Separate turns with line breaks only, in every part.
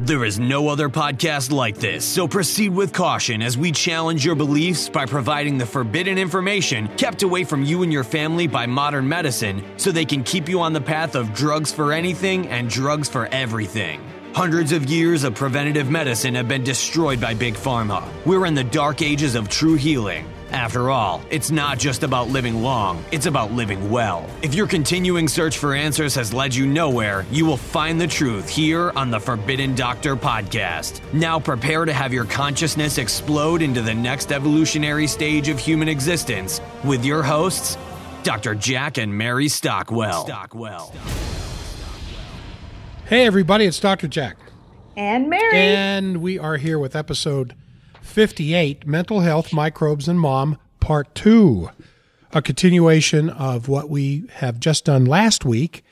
There is no other podcast like this, so proceed with caution as we challenge your beliefs by providing the forbidden information kept away from you and your family by modern medicine so they can keep you on the path of drugs for anything and drugs for everything. Hundreds of years of preventative medicine have been destroyed by Big Pharma. We're in the dark ages of true healing. After all, it's not just about living long, it's about living well. If your continuing search for answers has led you nowhere, you will find the truth here on the Forbidden Doctor podcast. Now prepare to have your consciousness explode into the next evolutionary stage of human existence with your hosts, Dr. Jack and Mary Stockwell. Stockwell.
Hey, everybody, it's Dr. Jack.
And Mary.
And we are here with episode 58 Mental Health, Microbes, and Mom, Part 2, a continuation of what we have just done last week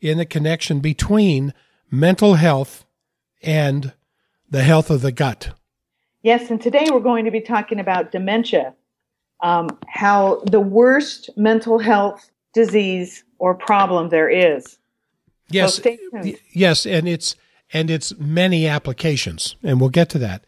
in the connection between mental health and the health of the gut.
Yes, and today we're going to be talking about dementia, um, how the worst mental health disease or problem there is.
Yes,
So
yes, and it's and it's many applications, and we'll get to that.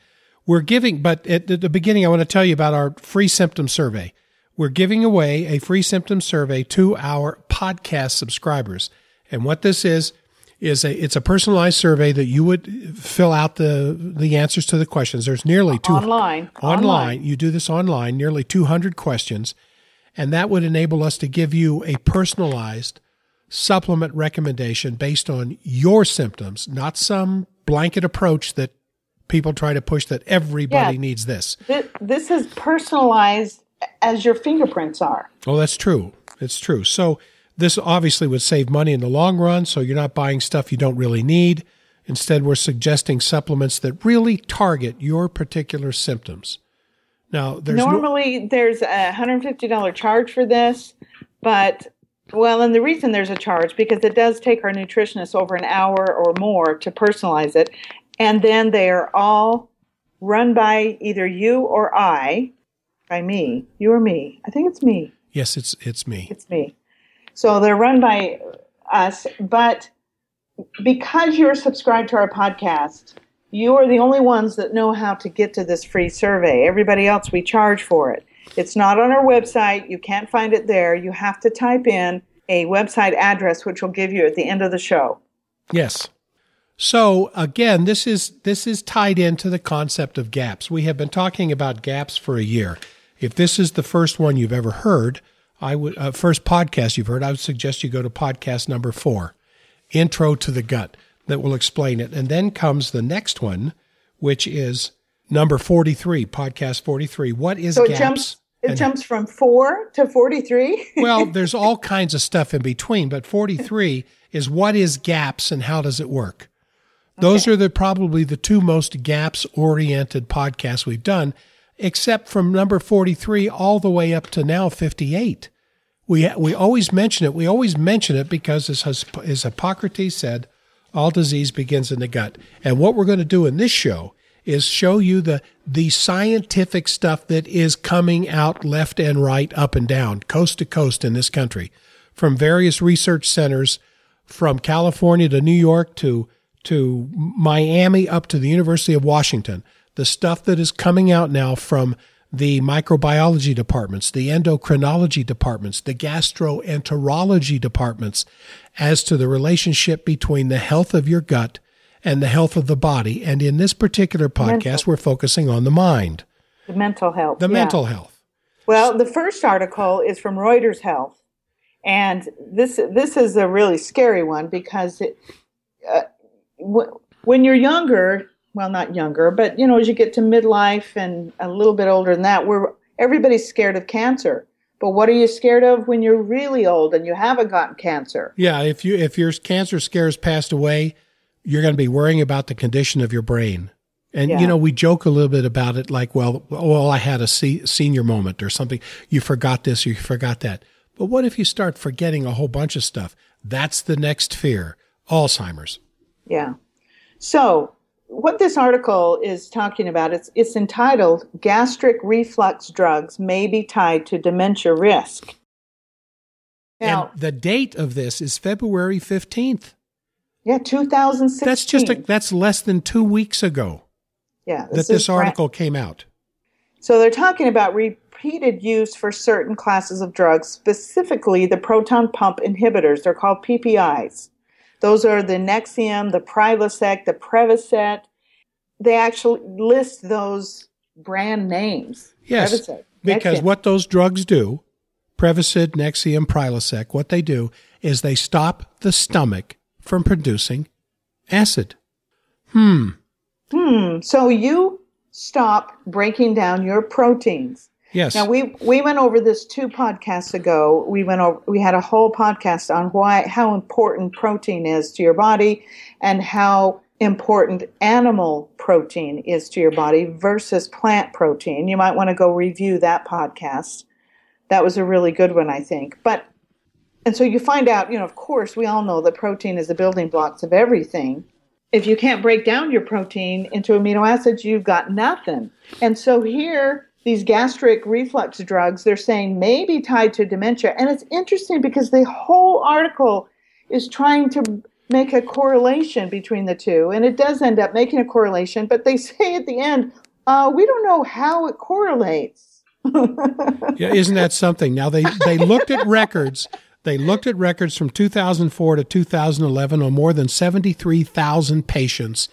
We're giving, but at the beginning, I want to tell you about our free symptom survey. We're giving away a free symptom survey to our podcast subscribers. And what this is, is a, it's a personalized survey that you would fill out the, the answers to the questions. There's nearly two
online,
online.
online.
You do this online, nearly 200 questions. And that would enable us to give you a personalized supplement recommendation based on your symptoms, not some blanket approach that people try to push that everybody
Yeah.
needs this.
This, this is personalized as your fingerprints are.
Oh, that's true. It's true. So this obviously would save money in the long run. So you're not buying stuff you don't really need. Instead, we're suggesting supplements that really target your particular symptoms. Now, there's no,
Normally, there's a $150 charge for this, but well, and the reason there's a charge because it does take our nutritionist over an hour or more to personalize it, and then they are all run by either you or I, by me, you or me. I think it's me.
yes, it's it's me.
It's me. So they're run by us, but because you're subscribed to our podcast, you are the only ones that know how to get to this free survey. Everybody else, we charge for it. It's not on our website. You can't find it there. You have to type in a website address, which we'll give you at the end of the show.
Yes. So again, this is this is tied into the concept of gaps. We have been talking about gaps for a year. If this is the first one you've ever heard, I would uh, first podcast you've heard, I would suggest you go to podcast number 4, Intro to the Gut, that will explain it. And then comes the next one, which is number 43, podcast 43. What is
So it
gaps?
jumps. It
and-
jumps from four to forty-three.
well, there's all kinds of stuff in between, but 43 is what is gaps and how does it work? Those are the probably the two most gaps oriented podcasts we've done, except from number 43 all the way up to now 58. We we always mention it. We always mention it because as, as Hippocrates said, all disease begins in the gut. And what we're going to do in this show is show you the the scientific stuff that is coming out left and right, up and down, coast to coast in this country, from various research centers, from California to New York to to Miami up to the University of Washington. The stuff that is coming out now from the microbiology departments, the endocrinology departments, the gastroenterology departments as to the relationship between the health of your gut and the health of the body. And in this particular podcast,
Mental.
we're focusing on the mind,
The mental health.
the
yeah.
mental health.
Well, the first article is from Reuters Health, and this this is a really scary one because it, uh, when you're younger, well, not younger, but you know, as you get to midlife and a little bit older than that, we're everybody's scared of cancer. But what are you scared of when you're really old and you haven't gotten cancer?
Yeah, if you if your cancer scares passed away, you're going to be worrying about the condition of your brain. And
Yeah.
you know, we joke a little bit about it, like, well, well, I had a se- senior moment or something. You forgot this, or you forgot that. But what if you start forgetting a whole bunch of stuff? That's the next fear: Alzheimer's.
Yeah. So, what this article is talking about, it's, it's entitled Gastric Reflux Drugs May Be Tied to Dementia Risk. Now,
and the date of this is February fifteenth.
Yeah, 2016.
That's just a, that's less than two weeks ago
yeah,
that this
is brand-
article came out.
So they're talking about repeated use for certain classes of drugs, specifically the proton pump inhibitors. They're called PPIs. Those are the Nexium, the Prilosec, the Prevacid. They actually list those brand names.
Yes,
Prevacid,
because
Nexium.
what those drugs do, Prevacid, Nexium, Prilosec, what they do is they stop the stomach from producing acid. Hmm.
Hmm. So you stop breaking down your proteins.
Yes.
Now we we went over this two podcasts ago. We went over we had a whole podcast on why how important protein is to your body and how important animal protein is to your body versus plant protein. You might want to go review that podcast. That was a really good one, I think. But and so you find out, you know, of course, we all know that protein is the building blocks of everything. If you can't break down your protein into amino acids, you've got nothing. And so here, these gastric reflux drugs, they're saying may be tied to dementia. And it's interesting because the whole article is trying to make a correlation between the two. And it does end up making a correlation, but they say at the end, uh, we don't know how it correlates.
Yeah, isn't that something? Now they they looked at records. They looked at records from 2004 to 2011 on more than 73,000 patients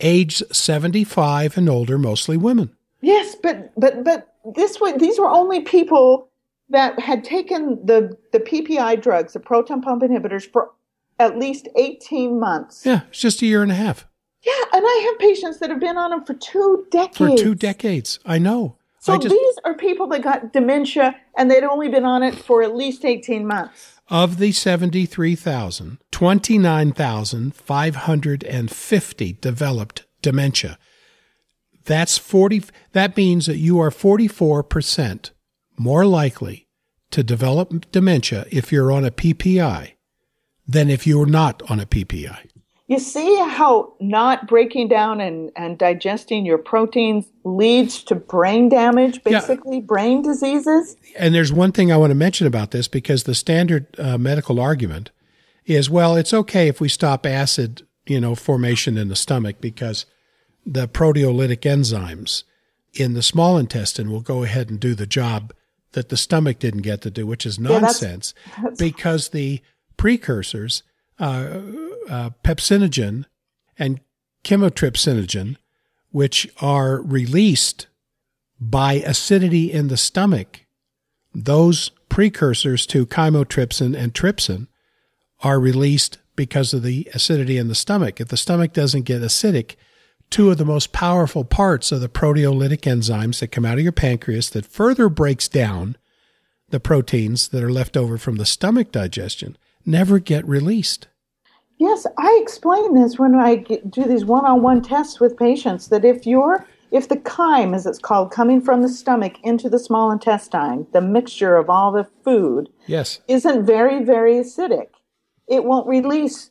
aged 75 and older, mostly women.
Yes, but but but this was these were only people that had taken the the PPI drugs, the proton pump inhibitors, for at least eighteen months.
Yeah, it's just a year and a half
Yeah, and I have patients that have been on them for two decades.
for two decades. I know.
So
I just,
these are people that got dementia and they'd only been on it for at least eighteen months.
of the 73,000, 29,550 developed dementia. That's 40 that means that you are 44% more likely to develop dementia if you're on a PPI than if you're not on a PPI.
You see how not breaking down and, and digesting your proteins leads to brain damage,
Yeah.
basically brain diseases?
And there's one thing I want to mention about this because the standard uh, medical argument is well, it's okay if we stop acid, you know, formation in the stomach because the proteolytic enzymes in the small intestine will go ahead and do the job that the stomach didn't get to do, which is
that's-
nonsense because the precursors, uh, uh, pepsinogen and chymotrypsinogen, which are released by acidity in the stomach, those precursors to chymotrypsin and trypsin are released because of the acidity in the stomach. If the stomach doesn't get acidic, two of the most powerful parts of the proteolytic enzymes that come out of your pancreas that further breaks down the proteins that are left over from the stomach digestion never get released.
Yes, I explain this when I get, do these one-on-one tests with patients that if you're if the chyme, as it's called, coming from the stomach into the small intestine, the mixture of all the food
Yes.
isn't very, very acidic, it won't release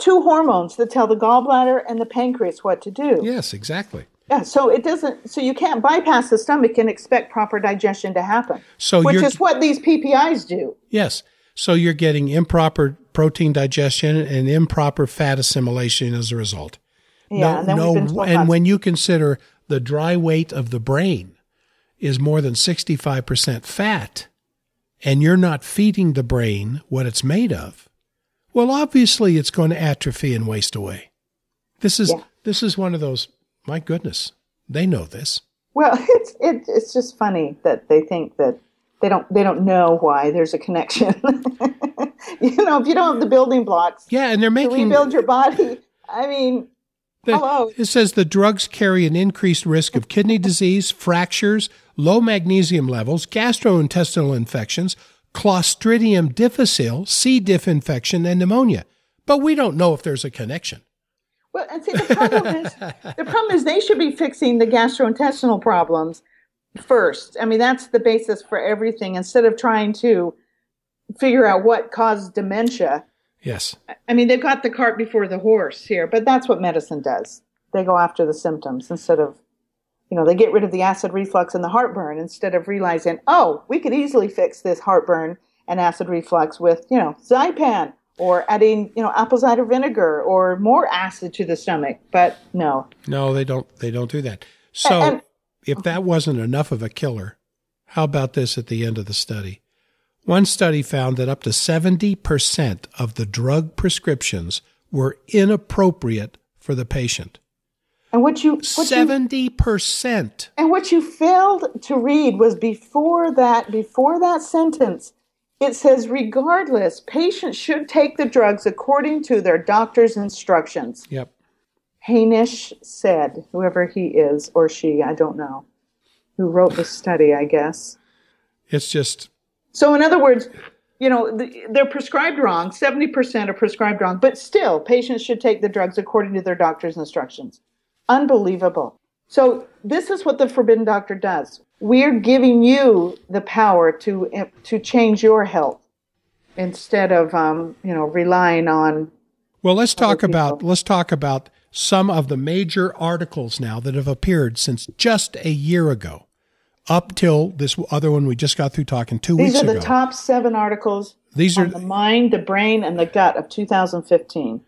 two hormones that tell the gallbladder and the pancreas what to do.
Yes, exactly.
Yeah, so it doesn't. So you can't bypass the stomach and expect proper digestion to happen,
So
which is what these PPIs do.
Yes. So you're getting improper protein digestion and improper fat assimilation as a result.
Yeah, and we've been told
and when you consider the dry weight of the brain is more than 65% fat, and you're not feeding the brain what it's made of, well, obviously it's going to atrophy and waste away. This is
Yeah.
this is one of those. My goodness, they know this.
Well, it's it, it's just funny that they think that they don't they don't know why there's a connection. you know, if you don't have the building blocks
Yeah, and they're
to
making
rebuild your body, I mean,
The-
Hello.
It says the drugs carry an increased risk of kidney disease, fractures, low magnesium levels, gastrointestinal infections, Clostridium difficile, C. diff infection, and pneumonia. But we don't know if there's a connection.
well, and see the problem is the problem is they should be fixing the gastrointestinal problems first. I mean, that's the basis for everything. Instead of trying to figure out what caused dementia,
Yes.
I mean, they've got the cart before the horse here, but that's what medicine does. They go after the symptoms instead of, you know, they get rid of the acid reflux and the heartburn instead of realizing, oh, we could easily fix this heartburn and acid reflux with, you know, Zypan or adding, you know, apple cider vinegar or more acid to the stomach. But no.
No, they don't they don't do that. So
And-
if that wasn't enough of a killer, how about this at the end of the study? One study found that up to 70% of the drug prescriptions were inappropriate for the patient.
And what you, what
70%.
And what you failed to read was before that, before that sentence, it says, regardless, patients should take the drugs according to their doctor's instructions.
Yep.
Haenisch said, whoever he is or she, I don't know, who wrote the study, I guess.
It's just
So, in other words, you know, they're prescribed wrong. 70% are prescribed wrong, but still, patients should take the drugs according to their doctor's instructions. Unbelievable. So, this is what the Forbidden Doctor does. We're giving you the power to, to change your health instead of, um, you know, relying on.
Well, let's talk about let's talk about some of the major articles now that have appeared since just a year ago, up till this other one we just got through talking two
These
weeks
are the top seven articles
These
on
are
the mind, the brain, and the gut of 2015.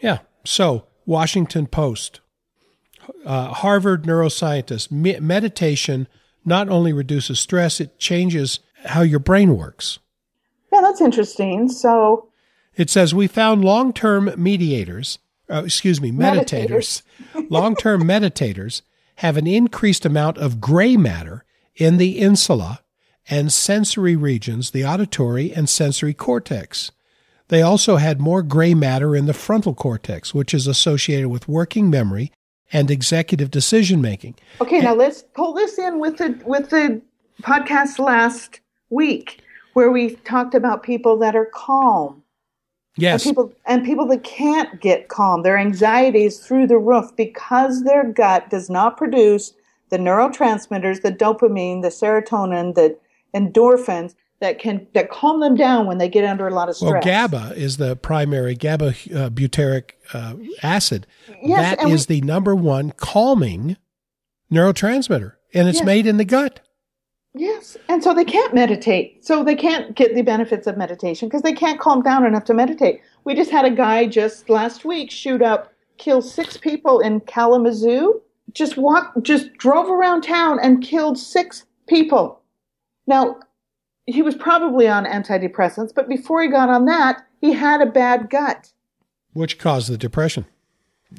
yeah. So Washington Post, uh, Harvard neuroscientist, me- meditation not only reduces stress, it changes how your brain works.
Yeah, that's interesting. So,
It says we found long-term mediators, uh, excuse me, meditators, long-term meditators have an increased amount of gray matter in the insula and sensory regions, the auditory and sensory cortex. They also had more gray matter in the frontal cortex, which is associated with working memory and executive decision making.
Okay, now let's pull this in with the with the podcast last week where we talked about people that are calm and
Yes,
people and people that can't get calm. Their anxiety is through the roof because their gut does not produce the neurotransmitters, the dopamine, the serotonin, the endorphins that can that calm them down when they get under a lot of stress.
Well, GABA is the primary GABA uh, butyric uh, acid.
Yes,
that is the number one calming neurotransmitter, and it's
Yes.
made in the gut.
Yes. And so they can't meditate. So they can't get the benefits of meditation because they can't calm down enough to meditate. We just had a guy just last week shoot up, kill six people in Kalamazoo. Just walk, just drove around town and killed six people. Now, he was probably on antidepressants, but before he got on that, he had a bad gut,
Which caused the depression?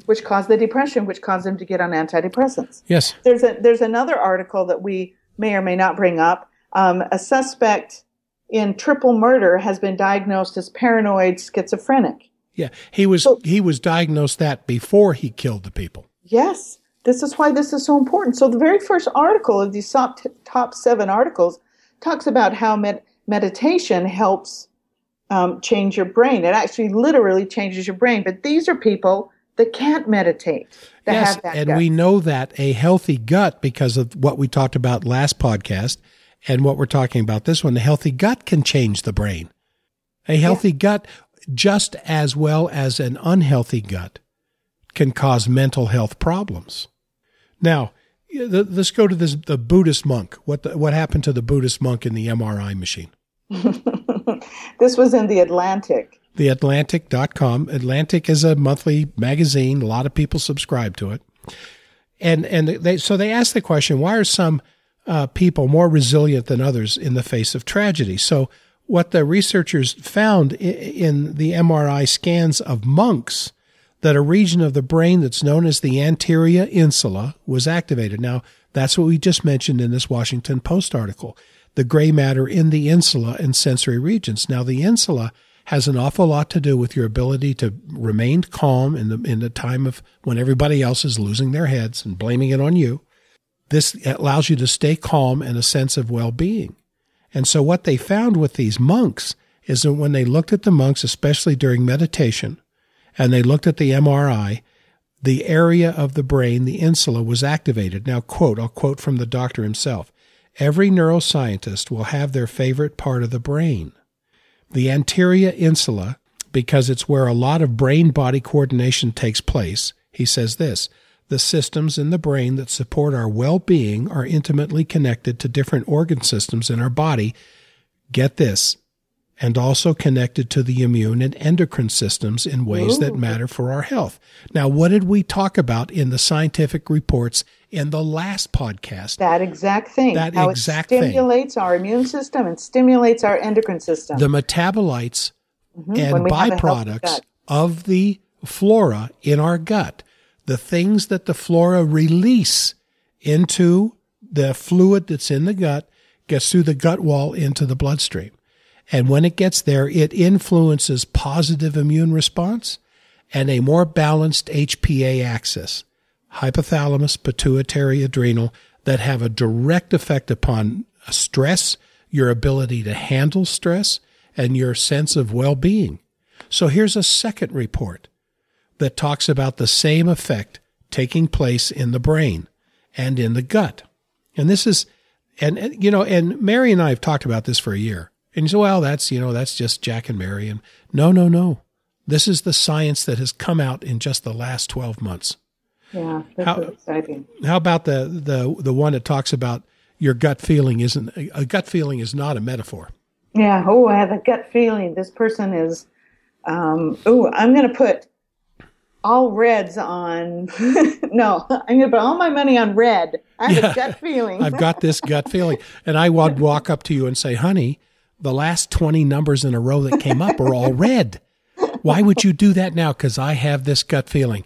which caused the depression, which caused him to get on antidepressants.
Yes.
There's a there's another article that we may or may not bring up. Um, a suspect in triple murder has been diagnosed as paranoid schizophrenic.
Yeah. He was
So-
he was diagnosed that before he killed the people.
Yes, this is why this is so important. So the very first article of these top, top seven articles talks about how med- meditation helps um, change your brain. It actually literally changes your brain. But these are people that can't meditate. That
yes,
have that
and
gut.
we know that a healthy gut because of what we talked about last podcast and what we're talking about this one, the healthy gut can change the brain. A healthy gut just as well as an unhealthy gut can cause mental health problems. Now, let's go to this the Buddhist monk. What the, what happened to the Buddhist monk in the MRI machine?
this was in the Atlantic.
the atlantic.com atlantic is a monthly magazine a lot of people subscribe to it and and they so they asked the question why are some uh, people more resilient than others in the face of tragedy so what the researchers found in the mri scans of monks that a region of the brain that's known as the anterior insula was activated now that's what we just mentioned in this washington post article the gray matter in the insula and sensory regions now the insula has an awful lot to do with your ability to remain calm in the in the time of when everybody else is losing their heads and blaming it on you. This allows you to stay calm and a sense of well-being. And so what they found with these monks is that when they looked at the monks, especially during meditation, and they looked at the MRI, the area of the brain, the insula, was activated. Now, quote, I'll quote from the doctor himself. Every neuroscientist will have their favorite part of the brain. The anterior insula, because it's where a lot of brain body coordination takes place, he says this the systems in the brain that support our well being are intimately connected to different organ systems in our body. Get this and also connected to the immune and endocrine systems in ways Ooh. that matter for our health. Now, what did we talk about in the scientific reports in the last podcast?
That exact thing.
That
How
exact
it stimulates
thing.
our immune system and stimulates our endocrine system.
The metabolites mm-hmm. and byproducts of the flora in our gut, the things that the flora release into the fluid that's in the gut, gets through the gut wall into the bloodstream. And when it gets there, it influences positive immune response and a more balanced HPA axis, hypothalamus, pituitary, adrenal, that have a direct effect upon stress, your ability to handle stress, and your sense of well being. So here's a second report that talks about the same effect taking place in the brain and in the gut. And this is, and, you know, and Mary and I have talked about this for a year. And you say, well, that's, you know, that's just Jack and Mary. And no, no, no. This is the science that has come out in just the last 12 months.
Yeah, that's how, exciting.
How about the, the, the one that talks about your gut feeling isn't, a gut feeling is not a metaphor.
Yeah. Oh, I have a gut feeling. This person is, um, oh, I'm going to put all reds on. no, I'm going to put all my money on red. I have yeah, a gut feeling.
I've got this gut feeling. And I would walk up to you and say, honey, the last 20 numbers in a row that came up are all red. Why would you do that now? Because I have this gut feeling.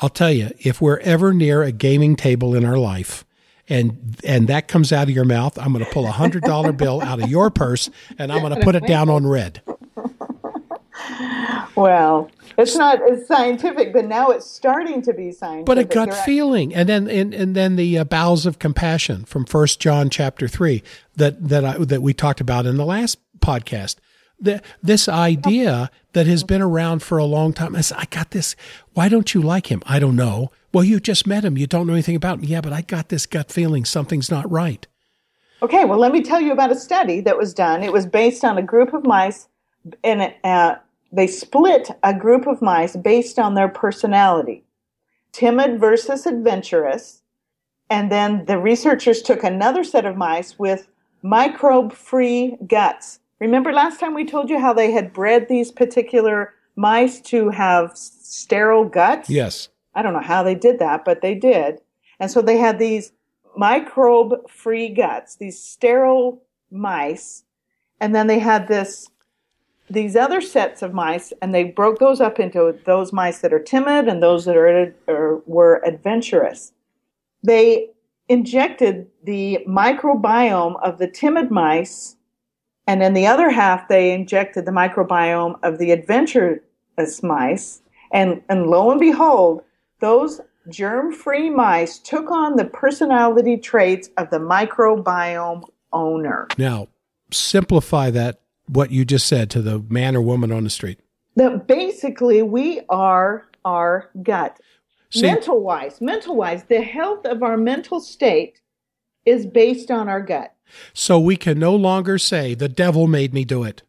I'll tell you, if we're ever near a gaming table in our life, and and that comes out of your mouth, I'm going to pull a hundred dollar bill out of your purse, and I'm going to put it down on red.
Well, it's not as scientific, but now it's starting to be scientific.
But a gut feeling, and then and, and then the uh, bowels of compassion from First John chapter three that that I, that we talked about in the last podcast. The, this idea that has been around for a long time. I, said, I got this. Why don't you like him? I don't know. Well, you just met him. You don't know anything about him. Yeah, but I got this gut feeling something's not right.
Okay, well, let me tell you about a study that was done. It was based on a group of mice in uh, they split a group of mice based on their personality timid versus adventurous. And then the researchers took another set of mice with microbe free guts. Remember last time we told you how they had bred these particular mice to have sterile guts?
Yes.
I don't know how they did that, but they did. And so they had these microbe free guts, these sterile mice. And then they had this these other sets of mice, and they broke those up into those mice that are timid and those that are, are were adventurous. They injected the microbiome of the timid mice, and in the other half, they injected the microbiome of the adventurous mice. And, and lo and behold, those germ-free mice took on the personality traits of the microbiome owner.
Now, simplify that what you just said to the man or woman on the street?
That basically we are our gut. See, mental wise, mental wise, the health of our mental state is based on our gut.
So we can no longer say the devil made me do it.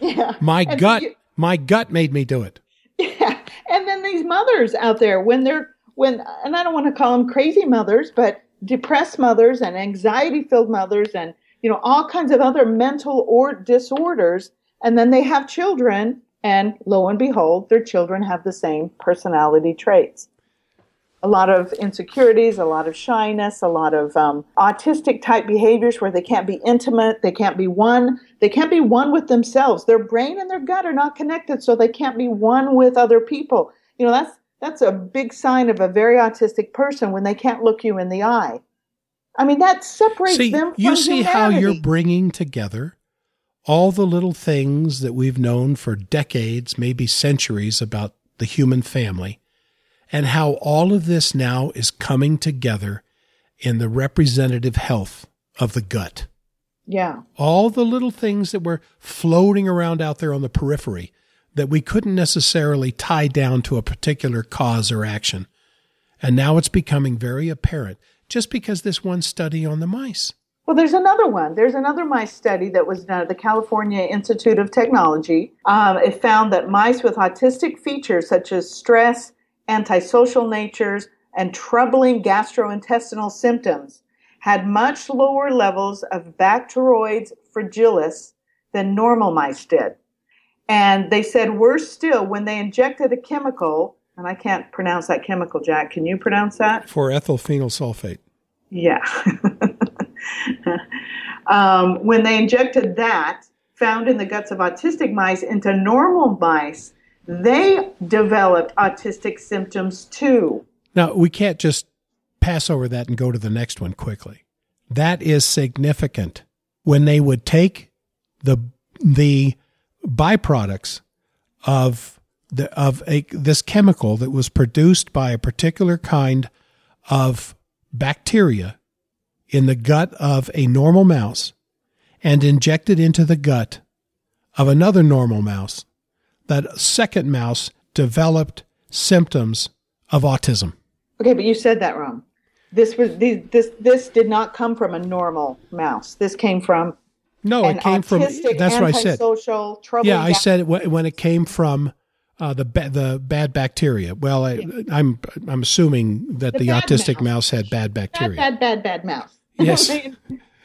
Yeah.
My and gut, you, my gut made me do it.
Yeah. And then these mothers out there when they're when and I don't want to call them crazy mothers, but depressed mothers and anxiety filled mothers and you know, all kinds of other mental or disorders. And then they have children, and lo and behold, their children have the same personality traits. A lot of insecurities, a lot of shyness, a lot of um, autistic type behaviors where they can't be intimate, they can't be one, they can't be one with themselves. Their brain and their gut are not connected, so they can't be one with other people. You know, that's that's a big sign of a very autistic person when they can't look you in the eye. I mean, that separates
see,
them
You
see
humanity. how you're bringing together all the little things that we've known for decades, maybe centuries about the human family, and how all of this now is coming together in the representative health of the gut.
Yeah.
All the little things that were floating around out there on the periphery that we couldn't necessarily tie down to a particular cause or action. And now it's becoming very apparent just because this one study on the mice.
Well, there's another one. There's another mice study that was done at the California Institute of Technology. Um, it found that mice with autistic features such as stress, antisocial natures, and troubling gastrointestinal symptoms had much lower levels of Bacteroides fragilis than normal mice did. And they said worse still, when they injected a chemical, and I can't pronounce that chemical, Jack. Can you pronounce that?
4-ethylphenyl sulfate.
Yeah. um, when they injected that, found in the guts of autistic mice, into normal mice, they developed autistic symptoms too.
Now, we can't just pass over that and go to the next one quickly. That is significant. When they would take the the byproducts of the of a this chemical that was produced by a particular kind of bacteria in the gut of a normal mouse and injected into the gut of another normal mouse, that second mouse developed symptoms of autism.
Okay, but you said that wrong. This was this this did not come from a normal mouse. This came from
no, it came from. That's what I said. Yeah, I said it when it came from uh, the ba- the bad bacteria. Well, I, am I'm, I'm assuming that the, the autistic mouse. mouse. had bad bacteria.
Bad, bad, bad, bad mouse.
Yes.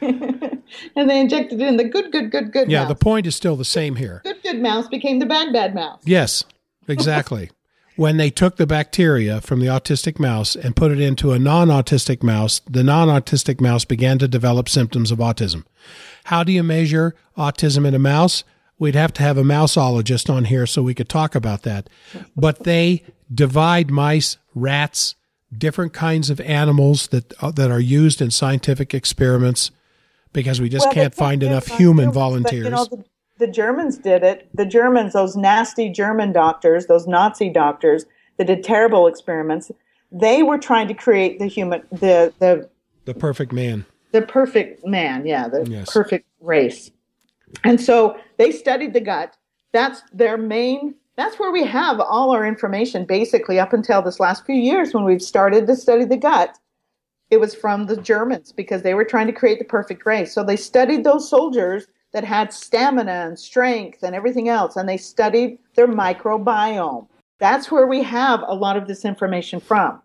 and they injected it in the good, good, good, good.
Yeah,
mouse.
the point is still the same here.
Good, good mouse became the bad, bad mouse.
Yes, exactly. when they took the bacteria from the autistic mouse and put it into a non autistic mouse, the non autistic mouse began to develop symptoms of autism. How do you measure autism in a mouse? We'd have to have a mouseologist on here so we could talk about that. But they divide mice, rats, different kinds of animals that uh, that are used in scientific experiments because we just well, can't find enough human volunteers. But, you know,
the, the Germans did it. The Germans, those nasty German doctors, those Nazi doctors that did terrible experiments, they were trying to create the human, the the
the perfect man.
The perfect man, yeah, the yes. perfect race. And so they studied the gut. That's their main. That's where we have all our information, basically, up until this last few years when we've started to study the gut. It was from the Germans because they were trying to create the perfect race. So they studied those soldiers that had stamina and strength and everything else, and they studied their microbiome. That's where we have a lot of this information from.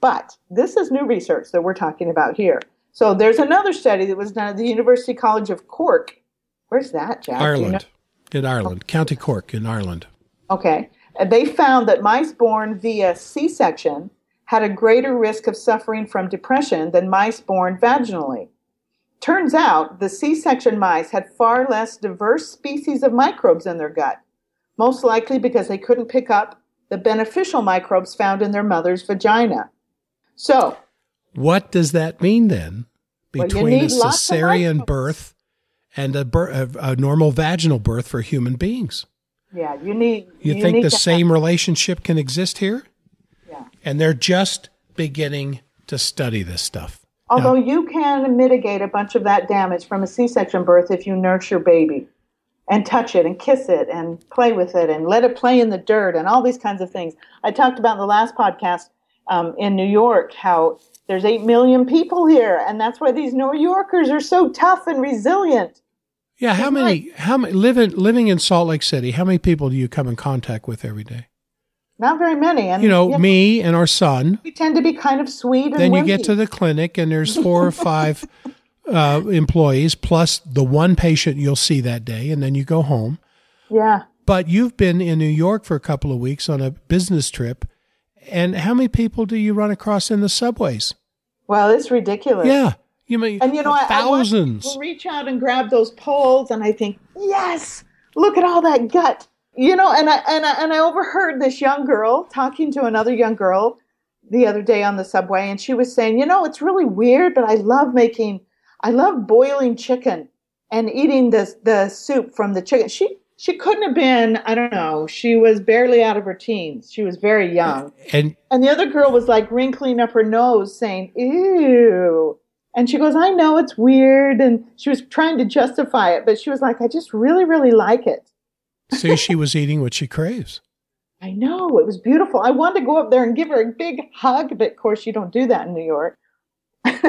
But this is new research that we're talking about here. So there's another study that was done at the University College of Cork. Where's that, Jack?
Ireland. You know? In Ireland, County Cork in Ireland.
Okay. They found that mice born via C section had a greater risk of suffering from depression than mice born vaginally. Turns out the C section mice had far less diverse species of microbes in their gut, most likely because they couldn't pick up the beneficial microbes found in their mother's vagina. So,
what does that mean then between well, a cesarean birth and a, a, a, normal vaginal birth for human beings?
Yeah, you need.
You,
you
think
need
the same have- relationship can exist here?
Yeah.
And they're just beginning to study this stuff.
Although you can mitigate a bunch of that damage from a C section birth if you nurse your baby and touch it and kiss it and play with it and let it play in the dirt and all these kinds of things. I talked about in the last podcast um, in New York how there's 8 million people here and that's why these New Yorkers are so tough and resilient.
Yeah, how many, how many, living, living in Salt Lake City, how many people do you come in contact with every day?
Not very many.
And you know, you me and our son.
We tend to be kind of sweet.
then
you
get to the clinic, and there's four or five uh, employees plus the one patient you'll see that day, and then you go home.
Yeah.
But you've been in New York for a couple of weeks on a business trip, and how many people do you run across in the subways?
Well, it's ridiculous.
Yeah. You mean
and you know
thousands?
I, I reach out and grab those poles, and I think, yes, look at all that gut you know, and I and I and I overheard this young girl talking to another young girl the other day on the subway, and she was saying, you know, it's really weird, but I love making, I love boiling chicken and eating the the soup from the chicken. She she couldn't have been, I don't know, she was barely out of her teens. She was very young.
And
and the other girl was like wrinkling up her nose, saying, "Ew." And she goes, I know it's weird. And she was trying to justify it, but she was like, I just really, really like it.
See, she was eating what she craves.
I know. It was beautiful. I wanted to go up there and give her a big hug, but of course, you don't do that in New York.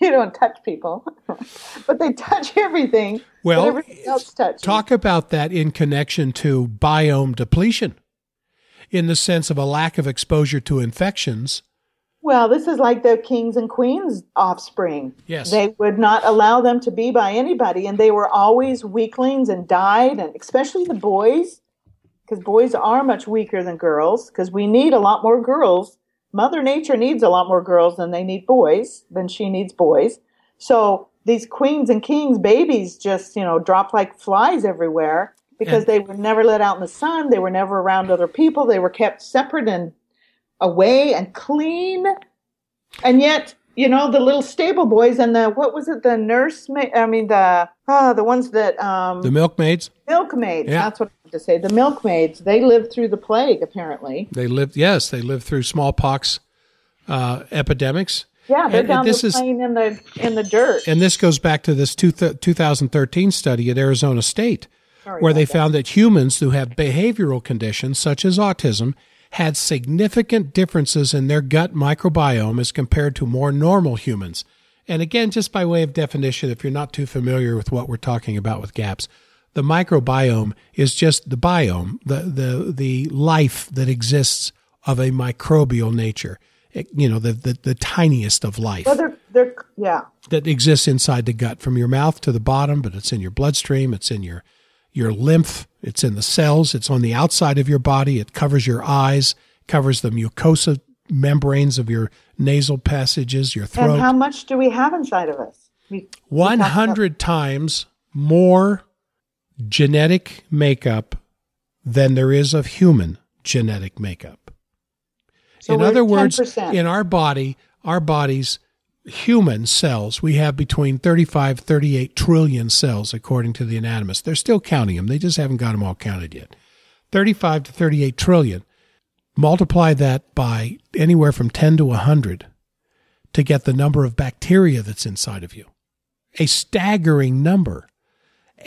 you don't touch people, but they touch everything.
Well,
everything else touches.
talk about that in connection to biome depletion, in the sense of a lack of exposure to infections
Well, this is like the kings and queens offspring.
Yes.
They would not allow them to be by anybody, and they were always weaklings and died, and especially the boys, because boys are much weaker than girls, because we need a lot more girls. Mother Nature needs a lot more girls than they need boys, than she needs boys. So these queens and kings babies just, you know, drop like flies everywhere because they were never let out in the sun. They were never around other people. They were kept separate and away and clean. And yet, you know, the little stable boys and the, what was it, the nurse, ma- I mean, the, ah, the ones that, um,
The milkmaids,
milkmaids,
Yeah.
that's what I wanted to say. The milkmaids, they lived through the plague, apparently.
they lived, yes, they lived through smallpox uh, epidemics.
Yeah, they're
And- and
down
this
there
is-
playing in the, in the dirt.
And this goes back to this two th- 2013 study at Arizona State,
Sorry
where they
that.
found that humans who have behavioral conditions such as autism had significant differences in their gut microbiome as compared to more normal humans. And again, just by way of definition, if you're not too familiar with what we're talking about with GAPS, the microbiome is just the biome, the, the, the life that exists of a microbial nature. It- you know, the, the, the tiniest of life
Well, they're, they're, yeah.
that exists inside the gut from your mouth to the bottom, but it's in your bloodstream, it's in your your lymph, it's in the cells, it's on the outside of your body, it covers your eyes, covers the mucosa membranes of your nasal passages, your throat.
And how much do we have inside of us? We,
100 times more genetic makeup than there is of human genetic makeup.
So
in other words,
10%.
in our body, our body's human cells, we have between 35, 38 trillion cells, according to the anatomists. They're still counting them. They just haven't got them all counted yet. 35 to 38 trillion. Multiply that by anywhere from 10 to 100 to get the number of bacteria that's inside of you. A staggering number.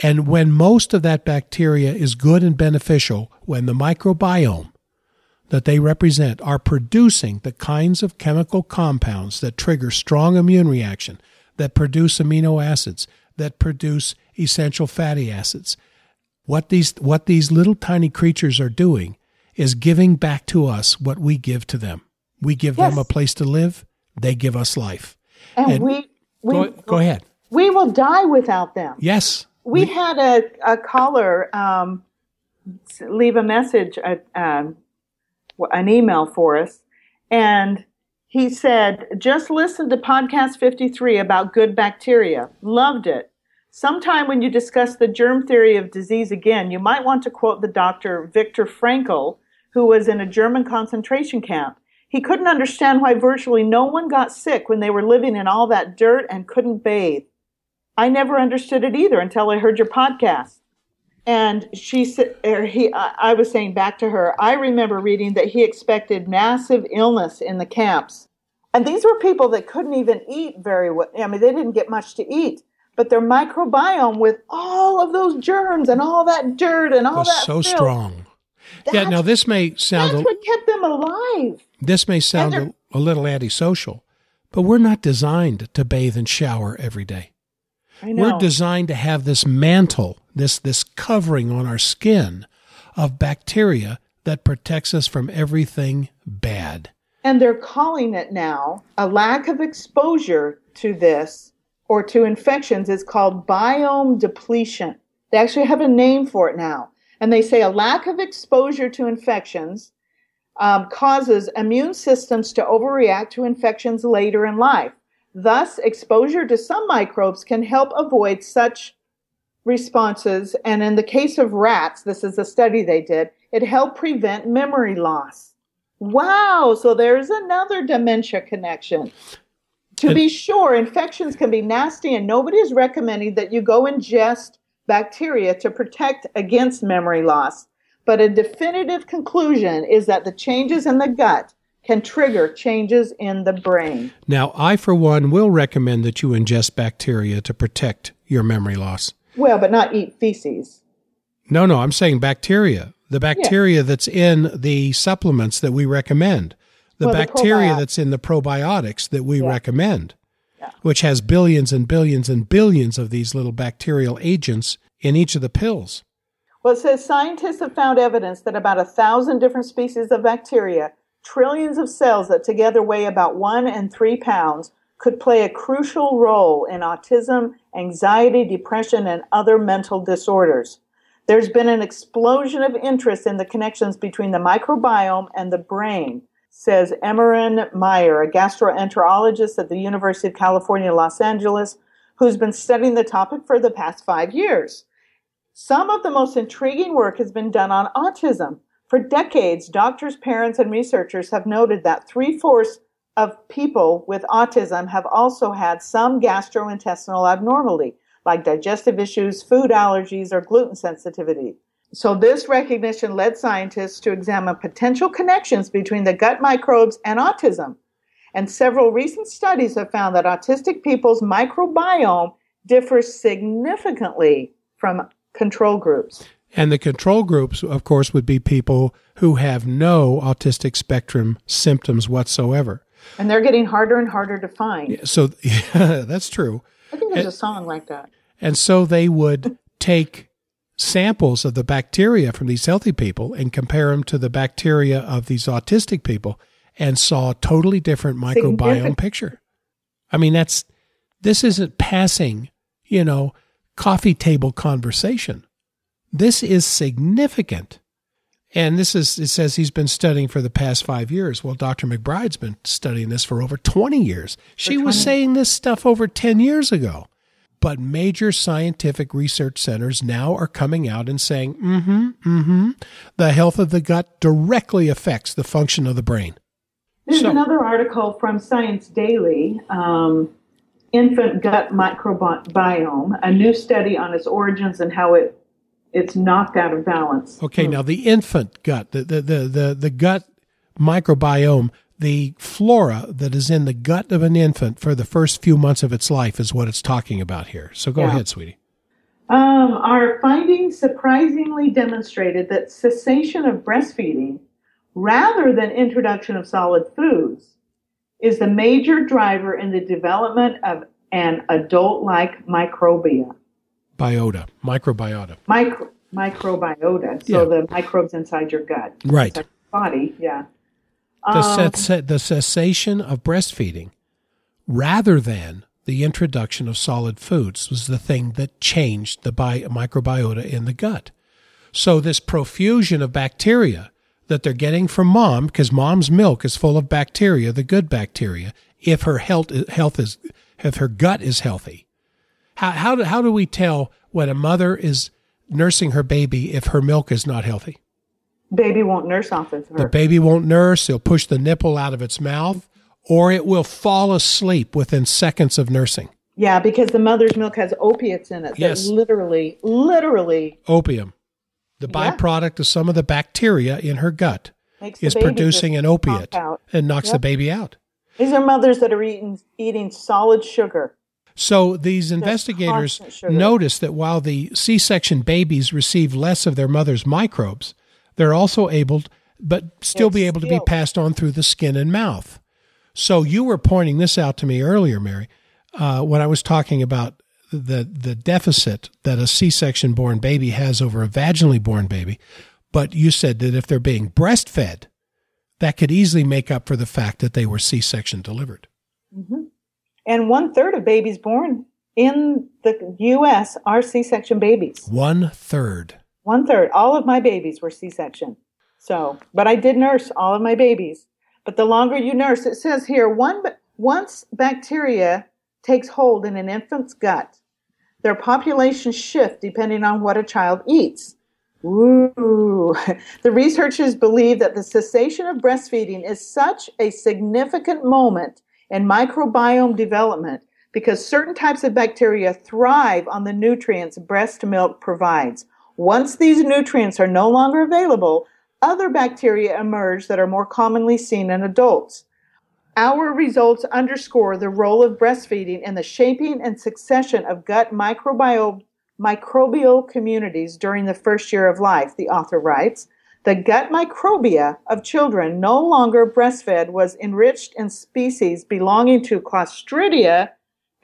And when most of that bacteria is good and beneficial, when the microbiome that they represent are producing the kinds of chemical compounds that trigger strong immune reaction, that produce amino acids, that produce essential fatty acids. What these what these little tiny creatures are doing is giving back to us what we give to them. We give them a place to live, they give us life.
and,
and-
we, we,
Go, go ahead.
we will die without them.
Yes.
We had a, a caller um, leave a message, um, w- an email for us, and he said, Just listen to podcast 53 about good bacteria. Loved it. Sometime when you discuss the germ theory of disease again, you might want to quote the doctor Viktor Frankl, who was in a German concentration camp. He couldn't understand why virtually no one got sick when they were living in all that dirt and couldn't bathe. I never understood it either until I heard your podcast. And she said, or he, I I was saying back to her, I remember reading that he expected massive illness in the camps. And these were people that couldn't even eat very well. I mean, they didn't get much to eat, but their microbiome with all of those germs and all that dirt and all
was
that
so
filth,
strong. Yeah, now this may sound
That's
a,
what kept them alive.
This may sound a, a little antisocial, but we're not designed to bathe and shower every day.
I know.
We're designed to have this mantle, this this covering on our skin of bacteria that protects us from everything bad.
And they're calling it now a lack of exposure to this or to infections is called biome depletion. They actually have a name for it now. And they say a lack of exposure to infections um, causes immune systems to overreact to infections later in life. Thus, exposure to some microbes can help avoid such responses. And in the case of rats, this is a study they did, it helped prevent memory loss. Wow, so there's another dementia connection. To be sure, infections can be nasty, and nobody is recommending that you go ingest bacteria to protect against memory loss. But a definitive conclusion is that the changes in the gut can trigger changes in the brain.
Now, I for one will recommend that you ingest bacteria to protect your memory loss.
Well, but not eat feces.
No, no, I'm saying bacteria. The bacteria that's in the supplements that we recommend. The
Well,
bacteria
probiotics.
that's in the probiotics that we
Yeah.
recommend,
Yeah.
which has billions and billions and billions of these little bacterial agents in each of the pills.
Well, it says scientists have found evidence that about a thousand different species of bacteria trillions of cells that together weigh about one and three pounds could play a crucial role in autism, anxiety, depression, and other mental disorders. There's been an explosion of interest in the connections between the microbiome and the brain, says Emeran Mayer, a gastroenterologist at the University of California, Los Angeles, who's been studying the topic for the past five years. Some of the most intriguing work has been done on autism. For decades, doctors, parents, and researchers have noted that three fourths of people with autism have also had some gastrointestinal abnormality, like digestive issues, food allergies, or gluten sensitivity. So, this recognition led scientists to examine potential connections between the gut microbes and autism. And several recent studies have found that autistic people's microbiome differs significantly from control groups.
And the control groups, of course, would be people who have no autistic spectrum symptoms whatsoever.
And they're getting harder and harder to find.
Yeah, So yeah, that's true.
I think there's and, a song like that.
And so they would take samples of the bacteria from these healthy people and compare them to the bacteria of these autistic people and saw a totally different microbiome picture. I mean, that's this isn't passing, you know, coffee table conversation. This is significant. And this is, it says he's been studying for the past five years. Well, Dr. McBride's been studying this for over 20 years. She 20. was saying this stuff over 10 years ago. But major scientific research centers now are coming out and saying, mm hmm, mm hmm, the health of the gut directly affects the function of the brain.
There's so, another article from Science Daily um, Infant Gut Microbiome, a new study on its origins and how it it's knocked out of balance.
Okay, hmm. now the infant gut, the, the, the, the, the gut microbiome, the flora that is in the gut of an infant for the first few months of its life is what it's talking about here. So go yeah. ahead, sweetie.
Um, our findings surprisingly demonstrated that cessation of breastfeeding, rather than introduction of solid foods, is the major driver in the development of an adult like microbia
biota, microbiota.
Micro, microbiota. So yeah. the microbes inside your gut.
Right.
Your body, yeah.
The, um, the cessation of breastfeeding rather than the introduction of solid foods was the thing that changed the bi- microbiota in the gut. So this profusion of bacteria that they're getting from mom, because mom's milk is full of bacteria, the good bacteria, if her health, health is, if her gut is healthy, how, how, do, how do we tell when a mother is nursing her baby if her milk is not healthy?
Baby won't nurse off of her.
The baby won't nurse. It'll push the nipple out of its mouth, or it will fall asleep within seconds of nursing.
Yeah, because the mother's milk has opiates in it. Yes. literally, literally.
Opium. The yeah. byproduct of some of the bacteria in her gut Makes is producing an opiate and knocks yep. the baby out.
These are mothers that are eating eating solid sugar.
So these investigators noticed that while the C section babies receive less of their mother's microbes, they're also able, but still be able to be passed on through the skin and mouth. So you were pointing this out to me earlier, Mary, uh, when I was talking about the the deficit that a C section born baby has over a vaginally born baby. But you said that if they're being breastfed, that could easily make up for the fact that they were C section delivered.
And one third of babies born in the U.S. are C-section babies.
One third.
One third. All of my babies were C-section. So, but I did nurse all of my babies. But the longer you nurse, it says here, one once bacteria takes hold in an infant's gut, their population shift depending on what a child eats. Ooh. The researchers believe that the cessation of breastfeeding is such a significant moment and microbiome development because certain types of bacteria thrive on the nutrients breast milk provides. Once these nutrients are no longer available, other bacteria emerge that are more commonly seen in adults. Our results underscore the role of breastfeeding in the shaping and succession of gut microbiome, microbial communities during the first year of life, the author writes. The gut microbia of children no longer breastfed was enriched in species belonging to Clostridia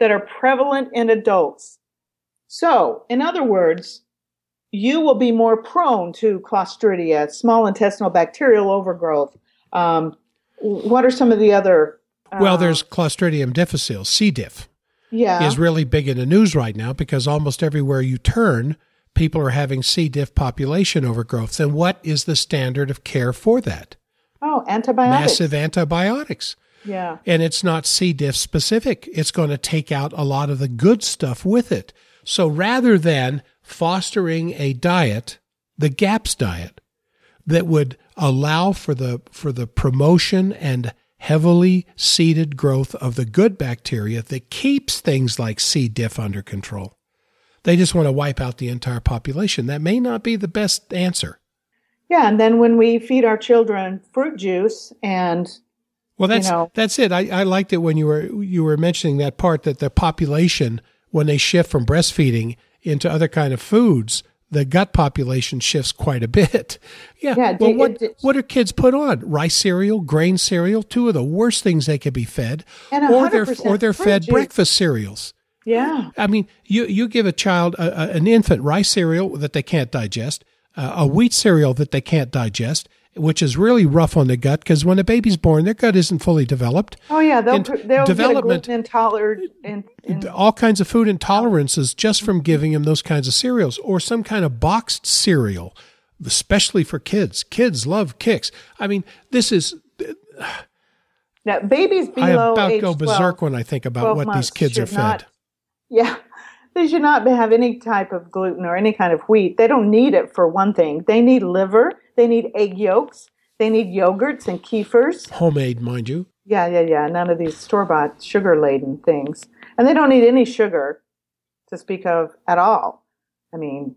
that are prevalent in adults. So, in other words, you will be more prone to Clostridia, small intestinal bacterial overgrowth, um, what are some of the other? Uh,
well, there's Clostridium difficile, C. diff,
yeah,
is really big in the news right now because almost everywhere you turn, people are having C. diff population overgrowth, then what is the standard of care for that?
oh antibiotics.
Massive antibiotics.
Yeah.
and it's not C. diff specific. It's going to take out a lot of the good stuff with it. So rather than fostering a diet, the GAPS diet, that would allow for the for the promotion and heavily seeded growth of the good bacteria that keeps things like C. diff under control. They just want to wipe out the entire population. That may not be the best answer.
Yeah, and then when we feed our children fruit juice and
Well, that's
know.
that's it. I, I liked it when you were you were mentioning that part that the population when they shift from breastfeeding into other kind of foods, the gut population shifts quite a bit. Yeah.
Yeah,
well, what
it-
what do kids put on? Rice cereal, grain cereal, two of the worst things they could be fed,
And
or they're or they're fed
juice.
breakfast cereals.
Yeah,
I mean, you you give a child a, a- an infant rice cereal that they can't digest, uh, a wheat cereal that they can't digest, which is really rough on the gut because when a baby's born, their gut isn't fully developed.
oh yeah, they'll
And
they'll
development-
get intolerant and, and
all kinds of food intolerances just from giving them those kinds of cereals or some kind of boxed cereal, especially for kids. Kids love Kix. I mean, this is
now, babies below I
about
age
go
12
berserk when I think about
12
what these kids are fed.
not- Yeah. They should not have any type of gluten or any kind of wheat. They don't need it for one thing. They need liver. They need egg yolks. They need yogurts and kefirs.
Homemade, mind you.
Yeah, yeah, yeah. None of these store bought sugar laden things. And they don't need any sugar to speak of at all. I mean,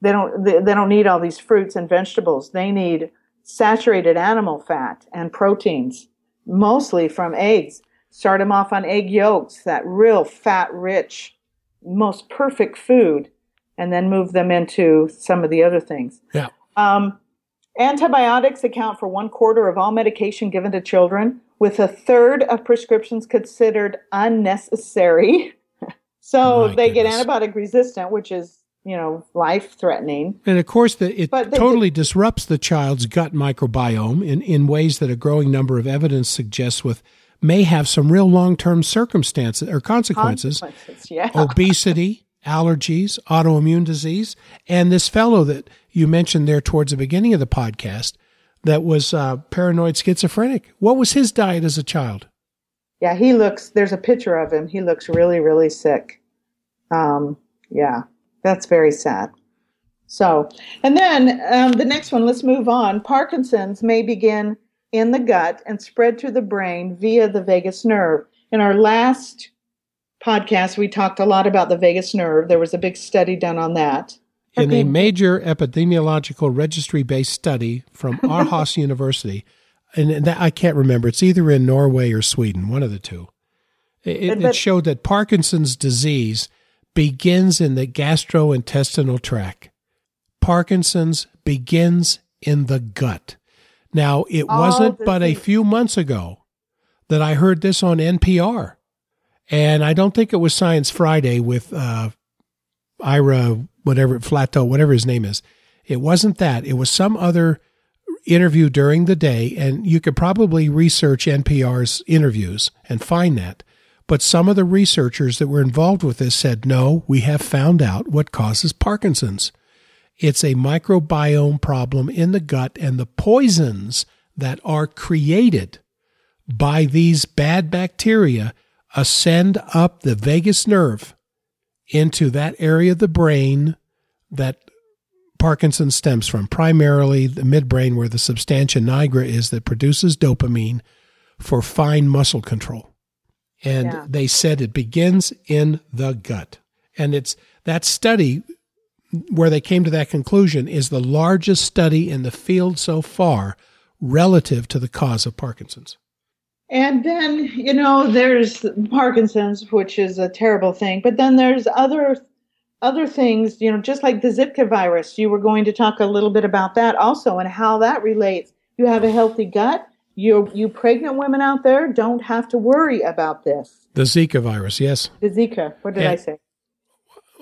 they don't, they, they don't need all these fruits and vegetables. They need saturated animal fat and proteins, mostly from eggs. Start them off on egg yolks, that real fat rich, most perfect food, and then move them into some of the other things.
Yeah.
Um, antibiotics account for one quarter of all medication given to children, with a third of prescriptions considered unnecessary. so
My
they get antibiotic resistant, which is, you know, life threatening.
And of course, the, it
But
totally disrupts the child's gut microbiome in, in ways that a growing number of evidence suggests with may have some real long term circumstances or consequences.
Consequences, Yeah.
obesity, allergies, autoimmune disease, and this fellow that you mentioned there towards the beginning of the podcast that was uh, paranoid schizophrenic. What was his diet as a child?
Yeah, he looks, there's a picture of him. He looks really, really sick. Um, yeah, that's very sad. So, and then um, the next one, let's move on. Parkinson's may begin in the gut and spread to the brain via the vagus nerve. In our last podcast, we talked a lot about the vagus nerve. There was a big study done on that.
In a major epidemiological registry based study from Aarhus University, and that, I can't remember, it's either in Norway or Sweden, one of the two. It, it,
But-
it showed that Parkinson's disease begins in the gastrointestinal tract. Parkinson's begins in the gut. Now, it
All
wasn't but a few months ago that I heard this on NPR. And I don't think it was Science Friday with uh, Ira, whatever, Flatow, whatever his name is. It wasn't that. It was some other interview during the day. And you could probably research NPR's interviews and find that. But some of the researchers that were involved with this said, no, we have found out what causes Parkinson's. It's a microbiome problem in the gut, and the poisons that are created by these bad bacteria ascend up the vagus nerve into that area of the brain that Parkinson stems from, primarily the midbrain where the substantia nigra is that produces dopamine for fine muscle control. And
Yeah.
they said it begins in the gut. And it's that study where they came to that conclusion is the largest study in the field so far relative to the cause of Parkinson's.
And then, you know, there's Parkinson's, which is a terrible thing. But then there's other other things, you know, just like the Zika virus. You were going to talk a little bit about that also and how that relates. You have a healthy gut. You you pregnant women out there don't have to worry about this.
The Zika virus, yes.
The Zika. What did
Yeah.
I say?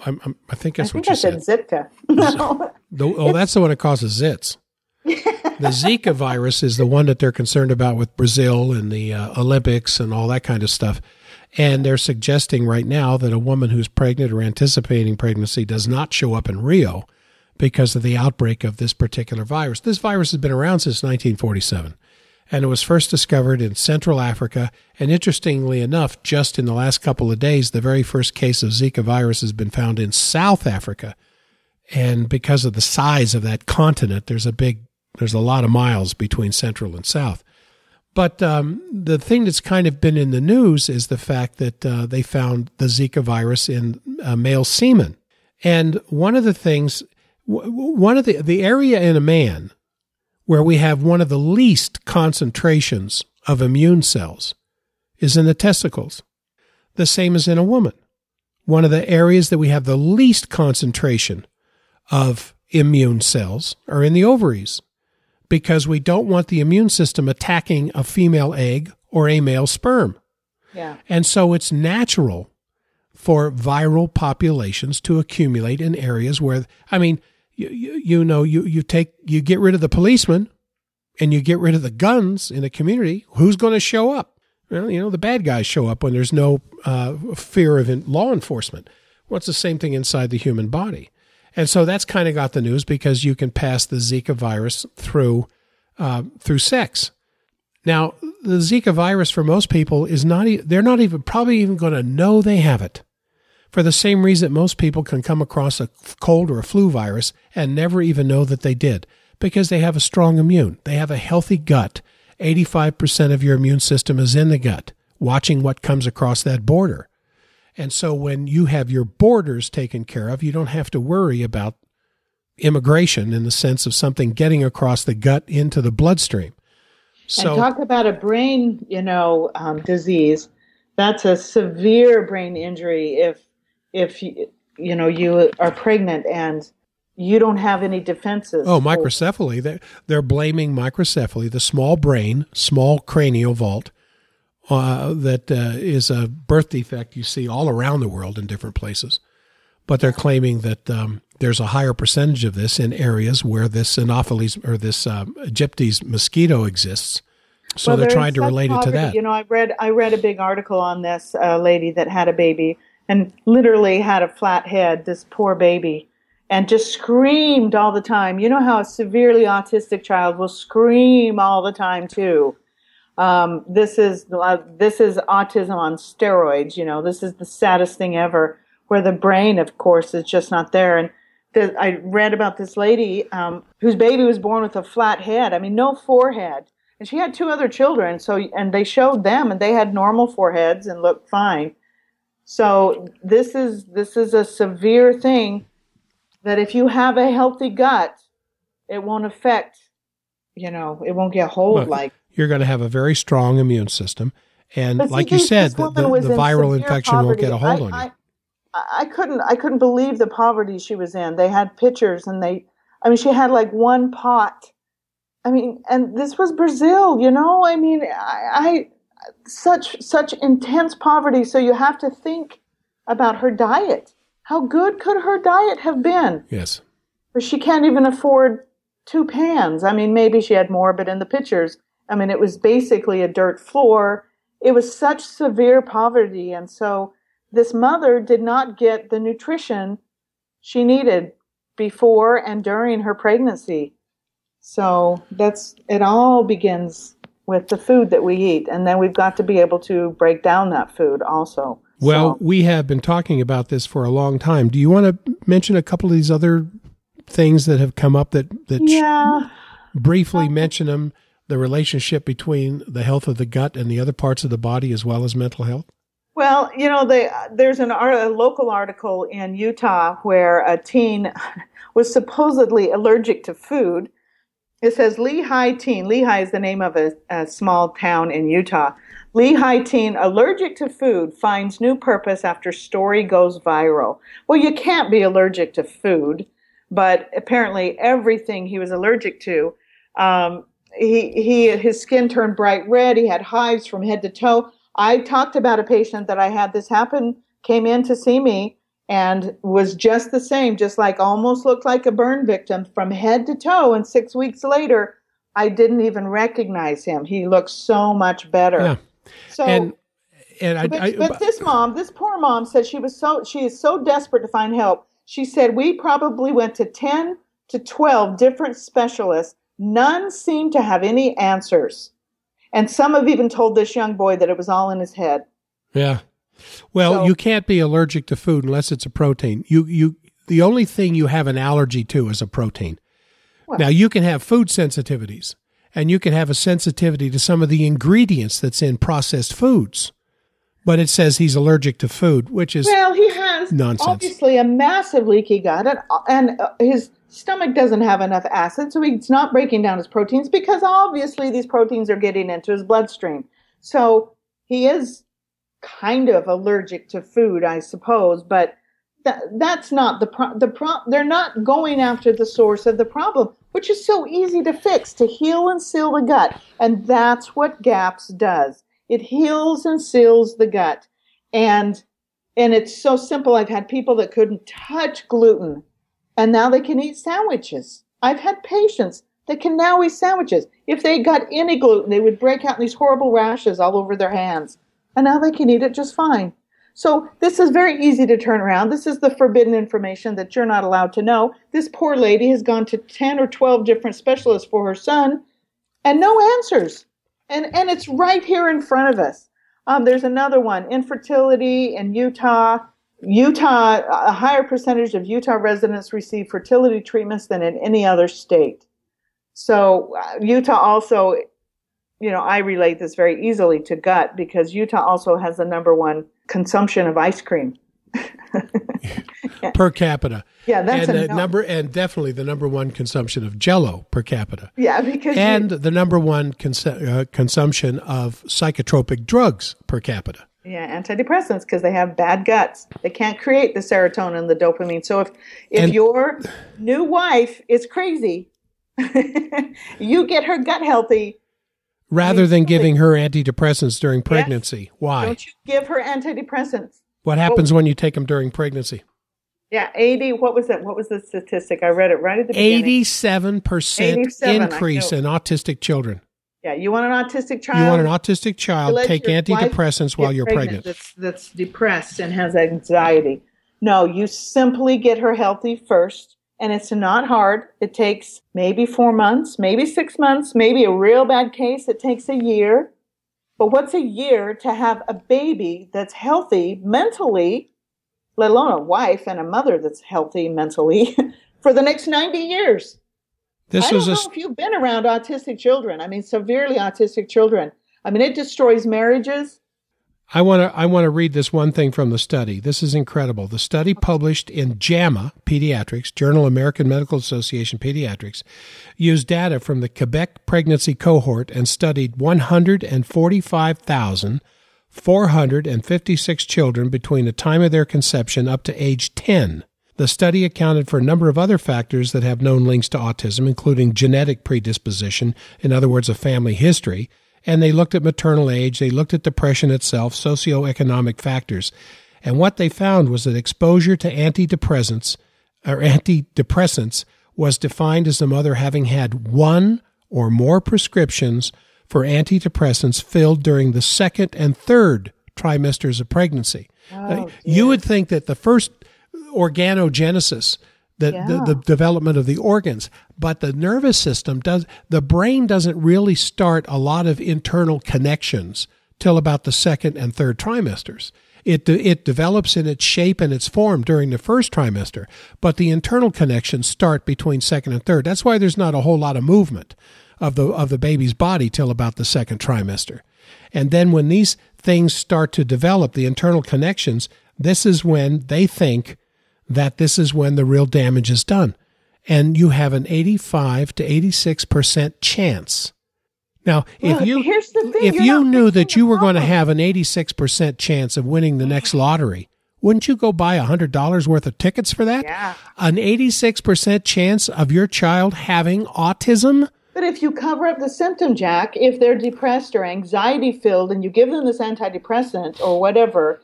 I'm, I'm, I think
I
that's
think
what
I
you
said
said.
Zitka. No.
The- oh, that's the one that causes zits. the Zika virus is the one that they're concerned about with Brazil and the uh, Olympics and all that kind of stuff. And they're suggesting right now that a woman who's pregnant or anticipating pregnancy does not show up in Rio because of the outbreak of this particular virus. This virus has been around since 1947 and it was first discovered in Central Africa. And interestingly enough, just in the last couple of days, the very first case of Zika virus has been found in South Africa. And because of the size of that continent, there's a big, there's a lot of miles between Central and South. But um, the thing that's kind of been in the news is the fact that uh, they found the Zika virus in uh, male semen. And one of the things, one of the, the area in a man where we have one of the least concentrations of immune cells is in the testicles, the same as in a woman. One of the areas that we have the least concentration of immune cells are in the ovaries because we don't want the immune system attacking a female egg or a male sperm.
Yeah.
And so it's natural for viral populations to accumulate in areas where, I mean, you, you, you know, you, you take, you get rid of the policeman and you get rid of the guns in a community. Who's going to show up? Well, you know, the bad guys show up when there's no uh, fear of law enforcement. Well, it's the same thing inside the human body. And so that's kind of got the news because you can pass the Zika virus through uh, through sex. Now, the Zika virus for most people is not, they're not even probably even going to know they have it for the same reason most people can come across a cold or a flu virus and never even know that they did because they have a strong immune. They have a healthy gut. 85% of your immune system is in the gut, watching what comes across that border. And so when you have your borders taken care of, you don't have to worry about immigration in the sense of something getting across the gut into the bloodstream.
So, and talk about a brain, you know, um, disease. That's a severe brain injury if if you, you know you are pregnant and you don't have any defenses.
Oh, microcephaly. They're, they're blaming microcephaly, the small brain, small cranial vault, uh, that uh, is a birth defect you see all around the world in different places. But they're claiming that um, there's a higher percentage of this in areas where this Anopheles or this um, Aegyptis mosquito exists. So well, they're trying to relate poverty. it to that.
You know, I read I read a big article on this uh, lady that had a baby and literally had a flat head, this poor baby, and just screamed all the time. You know how a severely autistic child will scream all the time too. Um, this is uh, this is autism on steroids. You know, this is the saddest thing ever. Where the brain, of course, is just not there. And the, I read about this lady um, whose baby was born with a flat head. I mean, no forehead, and she had two other children. So, and they showed them, and they had normal foreheads and looked fine. So this is this is a severe thing that if you have a healthy gut, it won't affect, you know, it won't get hold Look, like
you're going to have a very strong immune system. And like you said, the, the, the viral infection poverty. won't get a hold I, on you.
I, I couldn't I couldn't believe the poverty she was in. They had pictures and they I mean she had like one pot. I mean, and this was Brazil, you know? I mean, I, such such intense poverty. So you have to think about her diet. How good could her diet have been?
Yes.
But she can't even afford two pans. I mean maybe she had more but in the pictures i mean it was basically a dirt floor. It was such severe poverty. And so this mother did not get the nutrition she needed before and during her pregnancy. So that's it all begins with the food that we eat. And then we've got to be able to break down that food also.
Well, so, we have been talking about this for a long time. Do you want to mention a couple of these other things that have come up that, that
yeah.
briefly mention them, the relationship between the health of the gut and the other parts of the body as well as mental health?
Well, you know, they, there's an a local article in Utah where a teen was supposedly allergic to food it says Lehi teen. Lehi is the name of a, a small town in Utah. Lehi teen allergic to food finds new purpose after story goes viral. Well, you can't be allergic to food, but apparently everything he was allergic to. Um, he, he, his skin turned bright red. He had hives from head to toe. I talked about a patient that I had this happen, came in to see me and was just the same, just like almost looked like a burn victim from head to toe. And six weeks later, I didn't even recognize him. He looked so much better.
Yeah.
So,
and and I,
but,
I,
but this mom, this poor mom, said she was so she is so desperate to find help. She said we probably went to ten to twelve different specialists. None seemed to have any answers, and some have even told this young boy that it was all in his head.
yeah. Well,
So-
you can't be allergic to food unless it's a protein. You you the only thing you have an allergy to is a protein.
Well-
now you can have food sensitivities, and you can have a sensitivity to some of the ingredients that's in processed foods. But it says he's allergic to food, which is
Well, he has
Nonsense.
obviously a massive leaky gut, and, and uh, his stomach doesn't have enough acid, so he's not breaking down his proteins because obviously these proteins are getting into his bloodstream. So he is kind of allergic to food, I suppose, but that, that's not the pro- the pro- they're not going after the source of the problem, which is so easy to fix to heal and seal the gut, and that's what GAPS does. It heals and seals the gut, and and it's so simple. I've had people that couldn't touch gluten, and now they can eat sandwiches. I've had patients that can now eat sandwiches. If they got any gluten, they would break out in these horrible rashes all over their hands, and now they can eat it just fine. So this is very easy to turn around. This is the forbidden information that you're not allowed to know. This poor lady has gone to 10 or 12 different specialists for her son and no answers. And, and it's right here in front of us. Um, there's another one, infertility in Utah. Utah, a higher percentage of Utah residents receive fertility treatments than in any other state. So uh, Utah also, you know, I relate this very easily to gut because Utah also has the number one consumption of ice cream.
per capita.
Yeah, that's
and number and definitely the number one consumption of Jello per capita,
Yeah, because you-
and the number one cons- uh, consumption of psychotropic drugs per capita.
Yeah, antidepressants because they have bad guts. They can't create the serotonin, the dopamine. So if if
And-
your new wife is crazy, you get her gut healthy.
Rather than giving her antidepressants during pregnancy, why?
Don't you give her antidepressants?
What happens when you take them during pregnancy?
Yeah, eighty. What was it? What was the statistic? I read it right at the beginning.
Eighty-seven percent
87, I
increase in autistic children.
Yeah, you want an autistic child?
You want an autistic child? Take antidepressants while you're pregnant.
That's, that's depressed and has anxiety. No, you simply get her healthy first. And it's not hard. It takes maybe four months, maybe six months, maybe a real bad case. It takes a year. But what's a year to have a baby that's healthy mentally, let alone a wife and a mother that's healthy mentally for the next 90 years?
This
I don't
a
know if you've been around autistic children. I mean, severely autistic children. I mean, it destroys marriages.
I want to I want to read this one thing from the study. This is incredible. The study published in JAMA Pediatrics, Journal American Medical Association Pediatrics, used data from the Quebec pregnancy cohort and studied 145,456 children between the time of their conception up to age 10. The study accounted for a number of other factors that have known links to autism, including genetic predisposition, in other words, a family history, and they looked at maternal age, they looked at depression itself, socioeconomic factors. And what they found was that exposure to antidepressants or antidepressants was defined as the mother having had one or more prescriptions for antidepressants filled during the second and third trimesters of pregnancy. Uh, you would think that the first organogenesis, the, the, the development of the organs, but the nervous system does, the brain doesn't really start a lot of internal connections till about the second and third trimesters. It, it develops in its shape and its form during the first trimester, but the internal connections start between second and third. That's why there's not a whole lot of movement of the of the baby's body till about the second trimester. And then when these things start to develop, the internal connections, this is when they think that this is when the real damage is done. And you have an 85 to 86% chance. Now, if you
here's the thing,
if
you're
you knew that you were going to have an 86% chance of winning the next lottery, wouldn't you go buy $100 worth of tickets for that?
Yeah.
An 86% chance of your child having autism?
But if you cover up the symptom, Jack, if they're depressed or anxiety filled and you give them this antidepressant or whatever,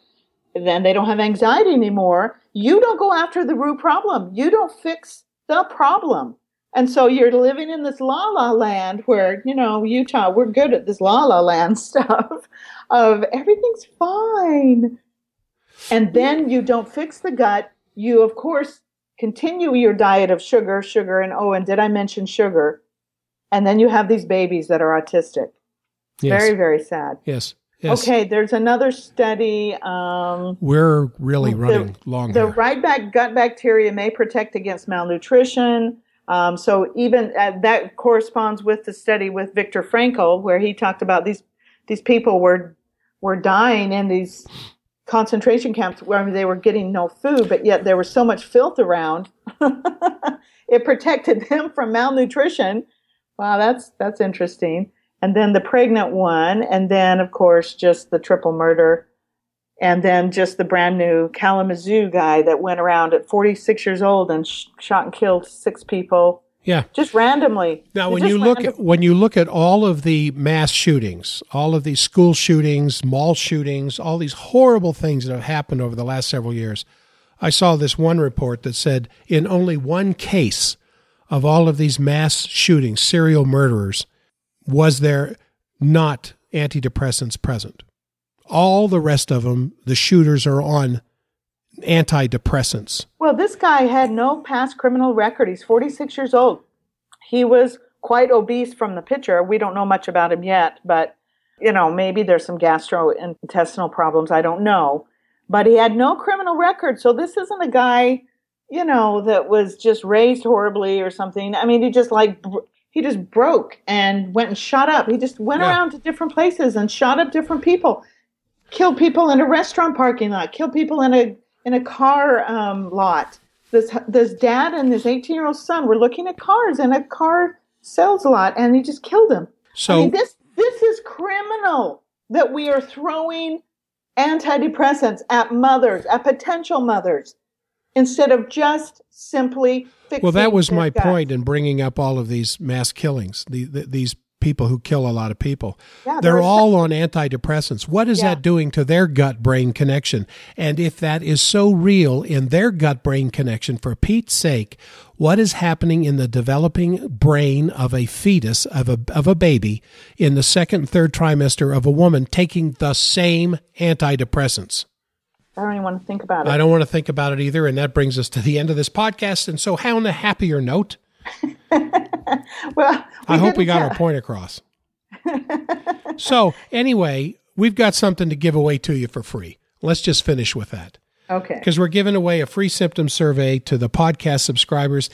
then they don't have anxiety anymore. You don't go after the root problem. You don't fix the problem. And so you're living in this la la land where, you know, Utah, we're good at this la la land stuff of everything's fine. And then you don't fix the gut. You, of course, continue your diet of sugar, sugar, and oh, and did I mention sugar? And then you have these babies that are autistic.
Yes.
Very, very sad.
Yes. Yes.
Okay, there's another study. Um,
We're really running
the,
long
The
here.
right back gut bacteria may protect against malnutrition. Um, so even uh, that corresponds with the study with Viktor Frankl, where he talked about these these people were were dying in these concentration camps where they were getting no food, but yet there was so much filth around. it protected them from malnutrition. Wow, that's that's interesting. And then the pregnant one, and then of course just the triple murder, and then just the brand new Kalamazoo guy that went around at 46 years old and sh- shot and killed six people
yeah.
just randomly.
Now, when you look
random-
at when you look at all of the mass shootings, all of these school shootings, mall shootings, all these horrible things that have happened over the last several years, I saw this one report that said in only one case of all of these mass shootings, serial murderers, was there not antidepressants present. All the rest of them, the shooters are on antidepressants.
Well, this guy had no past criminal record. He's 46 years old. He was quite obese from the picture. We don't know much about him yet, but you know, maybe there's some gastrointestinal problems. I don't know. But he had no criminal record. So this isn't a guy, you know, that was just raised horribly or something. I mean, he just like, he just broke and went and shot up. He just went
Yeah.
around to different places and shot up different people. Killed people in a restaurant parking lot. Killed people in a in a car um, lot. This this dad and his 18 year old son were looking at cars in a car sales lot, and he just killed him.
So
I mean, this this is criminal that we are throwing antidepressants at mothers, at potential mothers, instead of just simply fixing.
Well, that was my
gut.
point in bringing up all of these mass killings. The, the, these people who kill a lot of people,
Yeah,
they're all on antidepressants. What is
Yeah.
that doing to their gut brain connection? And if that is so real in their gut brain connection, for Pete's sake, what is happening in the developing brain of a fetus of a of a baby in the second and third trimester of a woman taking the same antidepressants?
I don't even want to think about it.
I don't want to think about it either. And that brings us to the end of this podcast. And so, how on a happier note,
well,
I hope we got our point across. so, anyway, we've got something to give away to you for free. Let's just finish with that
Okay.
because we're giving away a free symptom survey to the podcast subscribers.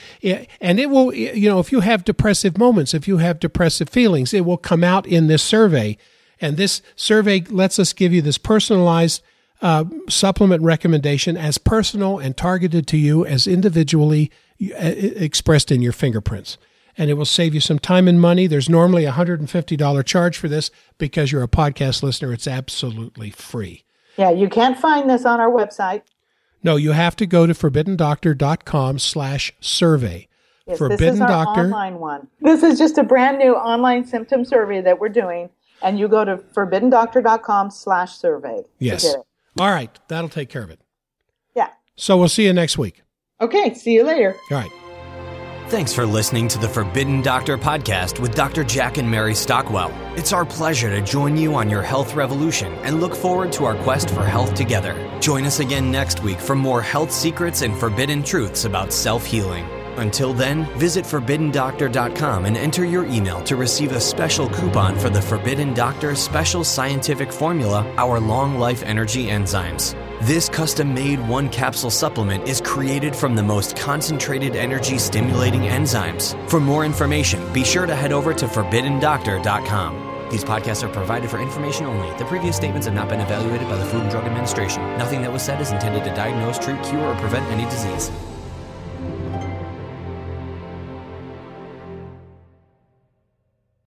And it will, you know, if you have depressive moments, if you have depressive feelings, it will come out in this survey. And this survey lets us give you this personalized uh, supplement recommendation as personal and targeted to you as individually uh, expressed in your fingerprints. And it will save you some time and money. There's normally a $150 charge for this because you're a podcast listener. It's absolutely free.
Yeah, you can't find this on our website.
No, you have to go to forbiddendoctor.com slash survey.
Yes,
Forbidden
this is our
Doctor.
online one. This is just a brand new online symptom survey that we're doing, and you go to forbiddendoctor.com slash survey.
Yes.
Get it.
All right. That'll take care of it.
Yeah.
So we'll see you next week.
Okay. See you later.
All right.
Thanks for listening to the Forbidden Doctor podcast with Dr. Jack and Mary Stockwell. It's our pleasure to join you on your health revolution and look forward to our quest for health together. Join us again next week for more health secrets and forbidden truths about self healing. Until then, visit ForbiddenDoctor.com and enter your email to receive a special coupon for the Forbidden Doctor Special Scientific Formula, our long life energy enzymes. This custom made one capsule supplement is created from the most concentrated energy stimulating enzymes. For more information, be sure to head over to ForbiddenDoctor.com. These podcasts are provided for information only. The previous statements have not been evaluated by the Food and Drug Administration. Nothing that was said is intended to diagnose, treat, cure, or prevent any disease.